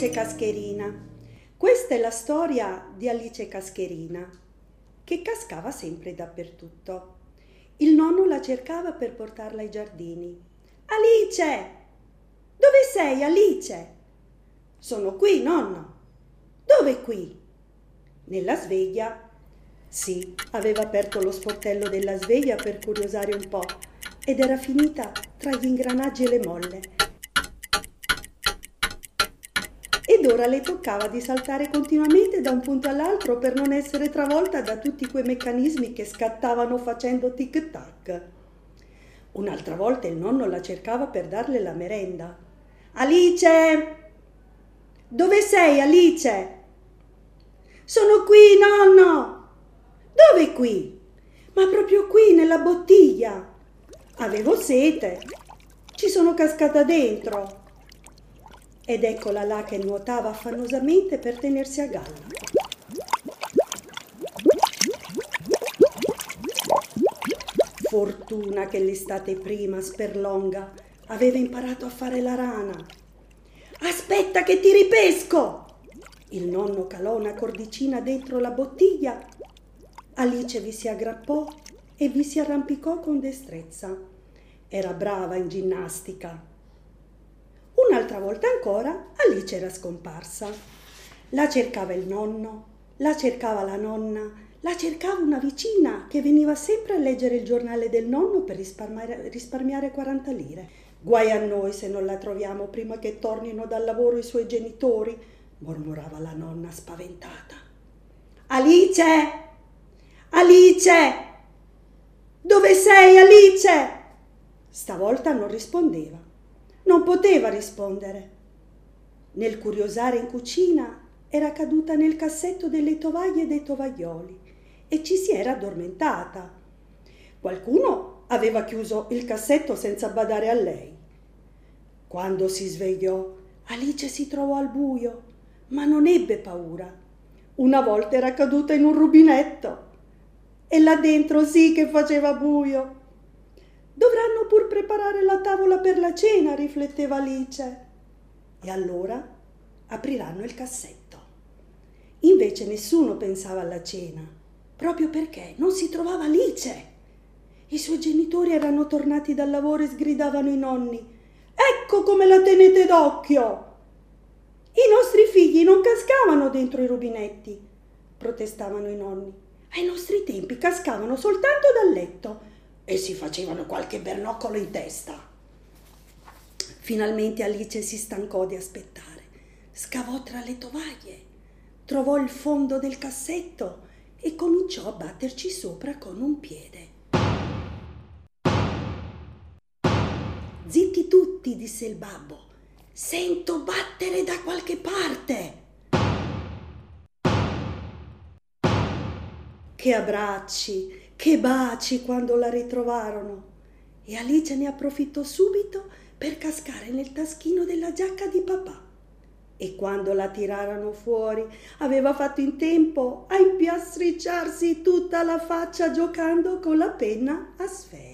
Alice Cascherina. Questa è la storia di Alice Cascherina, che cascava sempre dappertutto. Il nonno la cercava per portarla ai giardini. Alice! Dove sei, Alice? Sono qui, nonno. Dove qui? Nella sveglia. Sì, aveva aperto lo sportello della sveglia per curiosare un po' ed era finita tra gli ingranaggi e le molle. Ed ora le toccava di saltare continuamente da un punto all'altro per non essere travolta da tutti quei meccanismi che scattavano facendo tic-tac. Un'altra volta il nonno la cercava per darle la merenda. Alice! Dove sei, Alice? Sono qui, nonno! Dove qui? Ma proprio qui, nella bottiglia. Avevo sete. Ci sono cascata dentro. Ed eccola là che nuotava affannosamente per tenersi a galla. Fortuna che l'estate prima, Sperlonga, aveva imparato a fare la rana. Aspetta che ti ripesco! Il nonno calò una cordicina dentro la bottiglia Alice vi si aggrappò e vi si arrampicò con destrezza. Era brava in ginnastica. Un'altra volta ancora Alice era scomparsa. La cercava il nonno, la cercava la nonna, la cercava una vicina che veniva sempre a leggere il giornale del nonno per risparmiare, risparmiare 40 lire. Guai a noi se non la troviamo prima che tornino dal lavoro i suoi genitori, mormorava la nonna spaventata. Alice! Alice! Dove sei, Alice? Stavolta non rispondeva. Non poteva rispondere. Nel curiosare in cucina era caduta nel cassetto delle tovaglie e dei tovaglioli e ci si era addormentata. Qualcuno aveva chiuso il cassetto senza badare a lei. Quando si svegliò, Alice si trovò al buio, ma non ebbe paura. Una volta era caduta in un rubinetto e là dentro sì che faceva buio. Dovranno pur preparare la tavola per la cena, rifletteva Alice. E allora apriranno il cassetto. Invece nessuno pensava alla cena, proprio perché non si trovava Alice. I suoi genitori erano tornati dal lavoro e sgridavano i nonni. Ecco come la tenete d'occhio! I nostri figli non cascavano dentro i rubinetti, protestavano i nonni. Ai nostri tempi cascavano soltanto dal letto e si facevano qualche bernoccolo in testa. Finalmente Alice si stancò di aspettare. Scavò tra le tovaglie, trovò il fondo del cassetto e cominciò a batterci sopra con un piede. Zitti tutti, disse il babbo. Sento battere da qualche parte. Che abbracci, che baci quando la ritrovarono. E Alice ne approfittò subito per cascare nel taschino della giacca di papà. E quando la tirarono fuori aveva fatto in tempo a impiastricciarsi tutta la faccia giocando con la penna a sfera.